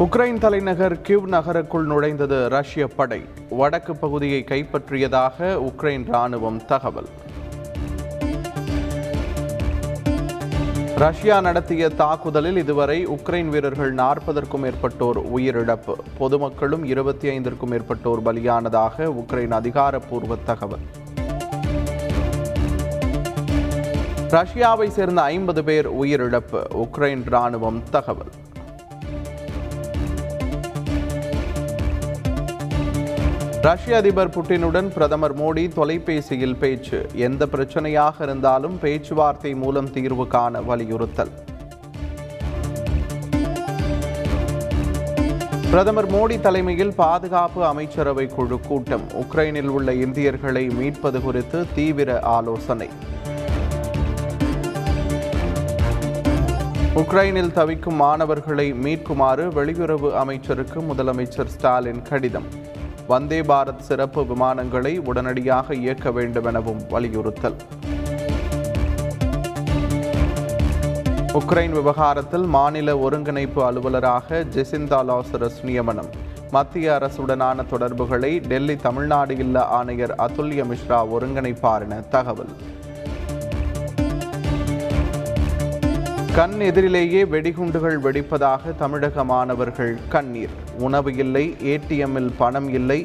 Ukraine தலைநகர் give நகருக்குள் நுழைந்தது ரஷ்ய படை. வடக்கு பகுதியை கைப்பற்றியதாக உக்ரைன் ராணுவம் தகவல். ரஷ்யா நடத்திய தாக்குதலில் இதுவரை உக்ரைன் வீரர்கள் நாற்பதற்கும் மேற்பட்டோர் உயிரிழப்பு. பொதுமக்களும் இருபத்தி ஐந்திற்கும் மேற்பட்டோர் பலியானதாக உக்ரைன் அதிகாரப்பூர்வ தகவல். ரஷ்யாவை சேர்ந்த ஐம்பது பேர் உயிரிழப்பு. உக்ரைன் ராணுவம் தகவல். ரஷ்ய அதிபர் புட்டினுடன் பிரதமர் மோடி தொலைபேசியில் பேச்சு. எந்த பிரச்சனையாக இருந்தாலும் பேச்சுவார்த்தை மூலம் தீர்வு காண வலியுறுத்தல். பிரதமர் மோடி தலைமையில் பாதுகாப்பு அமைச்சரவை குழு கூட்டம். உக்ரைனில் உள்ள இந்தியர்களை மீட்பது குறித்து தீவிர ஆலோசனை. உக்ரைனில் தவிக்கும் மாணவர்களை மீட்குமாறு வெளியுறவு அமைச்சருக்கு முதலமைச்சர் ஸ்டாலின் கடிதம். வந்தே பாரத் சிறப்பு விமானங்களை உடனடியாக இயக்க வேண்டும் எனவும் வலியுறுத்தல். உக்ரைன் விவகாரத்தில் மாநில ஒருங்கிணைப்பு அலுவலராக ஜெசிந்தா லாசரஸ் நியமனம். மத்திய அரசுடனான தொடர்புகளை டெல்லி தமிழ்நாடு இல்ல ஆணையர் அதுல்ய மிஸ்ரா ஒருங்கிணைப்பார் என தகவல். கண் எதிரிலேயே வெடிகுண்டுகள் வெடிப்பதாக தமிழக மாணவர்கள் கண்ணீர். உணவு இல்லை ஏடிஎம்மில் பணம் இல்லை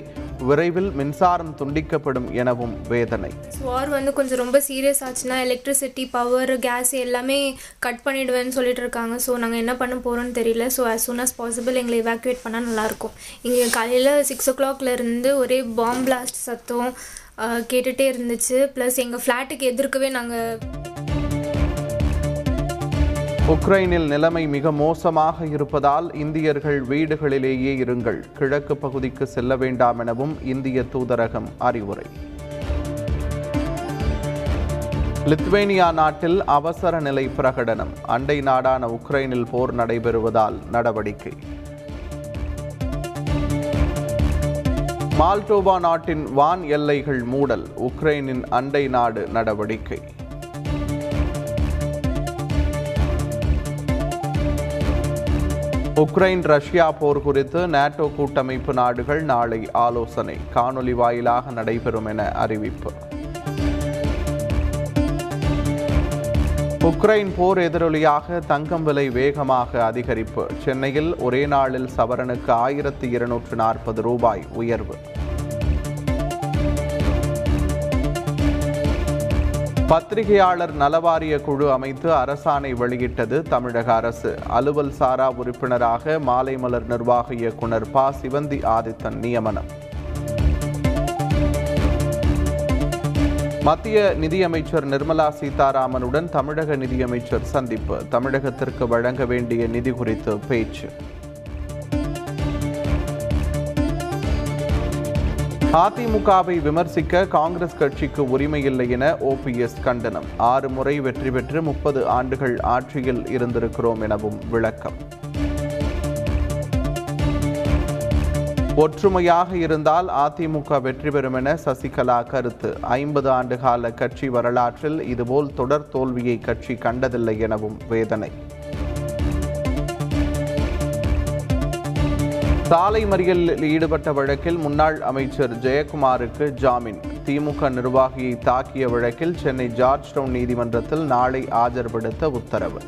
விரைவில் மின்சாரம் துண்டிக்கப்படும் எனவும் வேதனை. வார் வந்து கொஞ்சம் ரொம்ப சீரியஸ் ஆச்சுன்னா எலக்ட்ரிசிட்டி பவர் கேஸ் எல்லாமே கட் பண்ணிடுவேன்னு சொல்லிட்டு இருக்காங்க. ஸோ நாங்கள் என்ன பண்ண போகிறோம்னு தெரியல. So as soon as possible எங்களை evacuate பண்ணால் நல்லாயிருக்கும் இங்கே காலையில் சிக்ஸ் ஓ கிளாக்லேருந்து ஒரே பாம் பிளாஸ்ட் சத்தம் கேட்டுகிட்டே இருந்துச்சு. ப்ளஸ் எங்கள் ஃப்ளாட்டுக்கு எதிர்க்கவே நாங்கள் உக்ரைனில் நிலைமை மிக மோசமாக இருப்பதால் இந்தியர்கள் வீடுகளிலேயே இருங்கள். கிழக்கு பகுதிக்கு செல்ல வேண்டாம் எனவும் இந்திய தூதரகம் அறிவுரை. லித்வேனியா நாட்டில் அவசர நிலை பிரகடனம். அண்டை நாடான உக்ரைனில் போர் நடைபெறுவதால் நடவடிக்கை. மால்டோவா நாட்டின் வான் எல்லைகள் மூடல். உக்ரைனின் அண்டை நாடு நடவடிக்கை. உக்ரைன் ரஷ்யா போர் குறித்து நேட்டோ கூட்டமைப்பு நாடுகள் நாளை ஆலோசனை. காணொலி வாயிலாக நடைபெறும் என அறிவிப்பு. உக்ரைன் போர் எதிரொலியாக தங்கம் விலை வேகமாக அதிகரிப்பு. சென்னையில் ஒரே நாளில் சவரனுக்கு ஆயிரத்தி இருநூற்று நாற்பது ரூபாய் உயர்வு. பத்திரிகையாளர் நலவாரிய குழு அமைத்து அரசாணை வெளியிட்டது தமிழக அரசு. அலுவல் சாரா உறுப்பினராக மாலைமலர் நிர்வாக இயக்குனர் ப. சிவந்தி ஆதித்தன் நியமனம். மத்திய நிதியமைச்சர் நிர்மலா சீதாராமனுடன் தமிழக நிதியமைச்சர் சந்திப்பு. தமிழகத்திற்கு வழங்க வேண்டிய நிதி குறித்து பேச்சு. அதிமுகவை விமர்சிக்க காங்கிரஸ் கட்சிக்கு உரிமையில்லை என ஓபிஎஸ் கண்டனம். ஆறு முறை வெற்றி பெற்று முப்பது ஆண்டுகள் ஆட்சியில் இருந்திருக்கிறோம் எனவும் விளக்கம். ஒற்றுமையாக இருந்தால் அதிமுக வெற்றி பெறும் என சசிகலா கருத்து. ஐம்பது ஆண்டுகால கட்சி வரலாற்றில் இதுபோல் தொடர் தோல்வியை கட்சி கண்டதில்லை எனவும் வேதனை. சாலை மறியலில் ஈடுபட்ட வழக்கில் முன்னாள் அமைச்சர் ஜெயக்குமாருக்கு ஜாமீன். திமுக நிர்வாகியை தாக்கிய வழக்கில் சென்னை ஜார்ஜ் டவுன் நீதிமன்றத்தில் நாளை ஆஜர்படுத்த உத்தரவு.